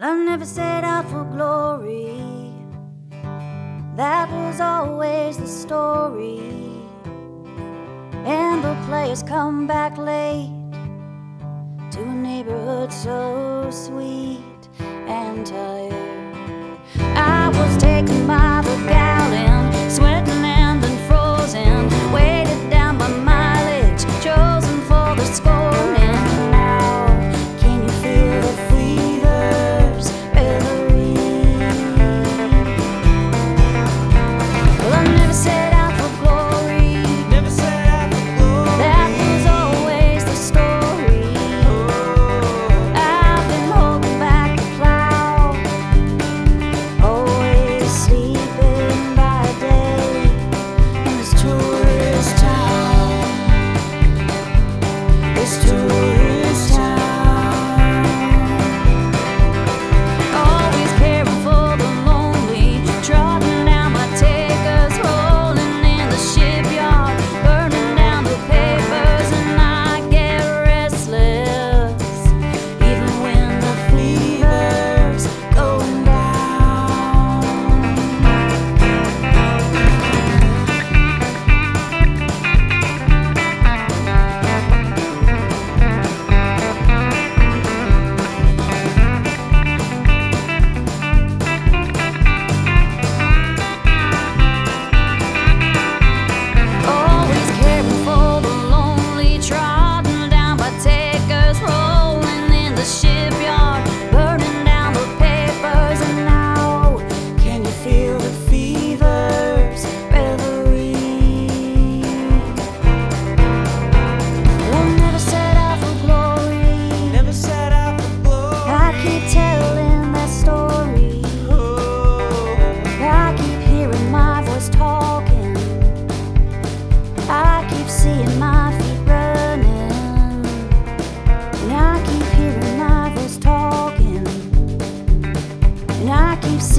Love never set out for glory. That was always the story. And the players come back late to a neighborhood so sweet.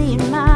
In my